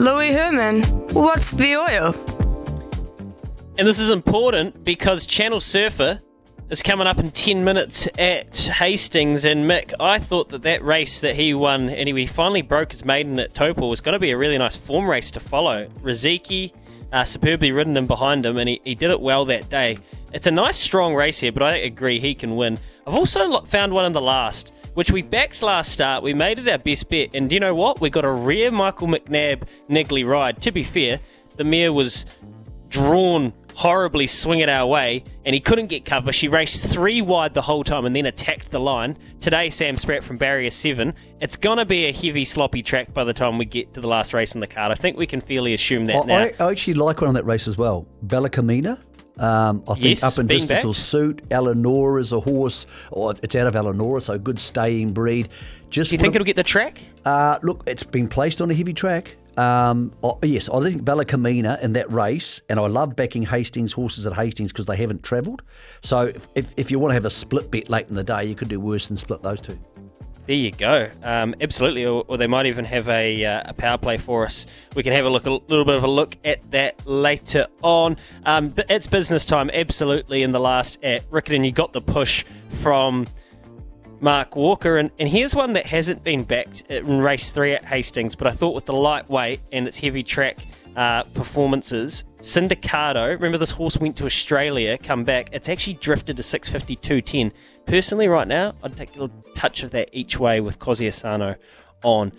Louis Herman, what's the oil? And this is important because Channel Surfer is coming up in 10 minutes at Hastings. And Mick, I thought that that race that he won and he finally broke his maiden at Taupo was going to be a really nice form race to follow. Riziki uh, superbly ridden him behind him, and he, he did it well that day. It's a nice, strong race here, but I agree he can win. I've also found one in the last, which we backed last start. We made it our best bet, and do you know what? We got a rare Michael McNab niggly ride. To be fair, the mare was drawn horribly swing it our way, and he couldn't get cover. She raced three wide the whole time and then attacked the line. Today, Sam Spratt from barrier seven. It's gonna be a heavy, sloppy track by the time we get to the last race in the card. I think we can fairly assume that I, now. I, I actually like one on that race as well. Bella Camina. Um, I think Yes, up and being distance back. will suit. Eleanor is a horse, or it's out of Eleanor, so good staying breed. Just Do you think it'll get the track? Uh, look, it's been placed on a heavy track. Um, oh, yes, I think Bella Camina in that race, and I love backing Hastings horses at Hastings because they haven't travelled. So if, if, if you want to have a split bet late in the day, you could do worse than split those two. There you go. Um, absolutely, or, or they might even have a, uh, a power play for us. We can have a look, a little bit of a look at that later on. Um, but it's business time, absolutely. In the last at Riccarton, you got the push from Mark Walker, and, and here's one that hasn't been backed in race three at Hastings, but I thought with the lightweight and its heavy track uh, performances, Syndicado, remember this horse went to Australia, come back, it's actually drifted to 652.10. Personally, right now, I'd take a little touch of that each way with Kozzi Asano on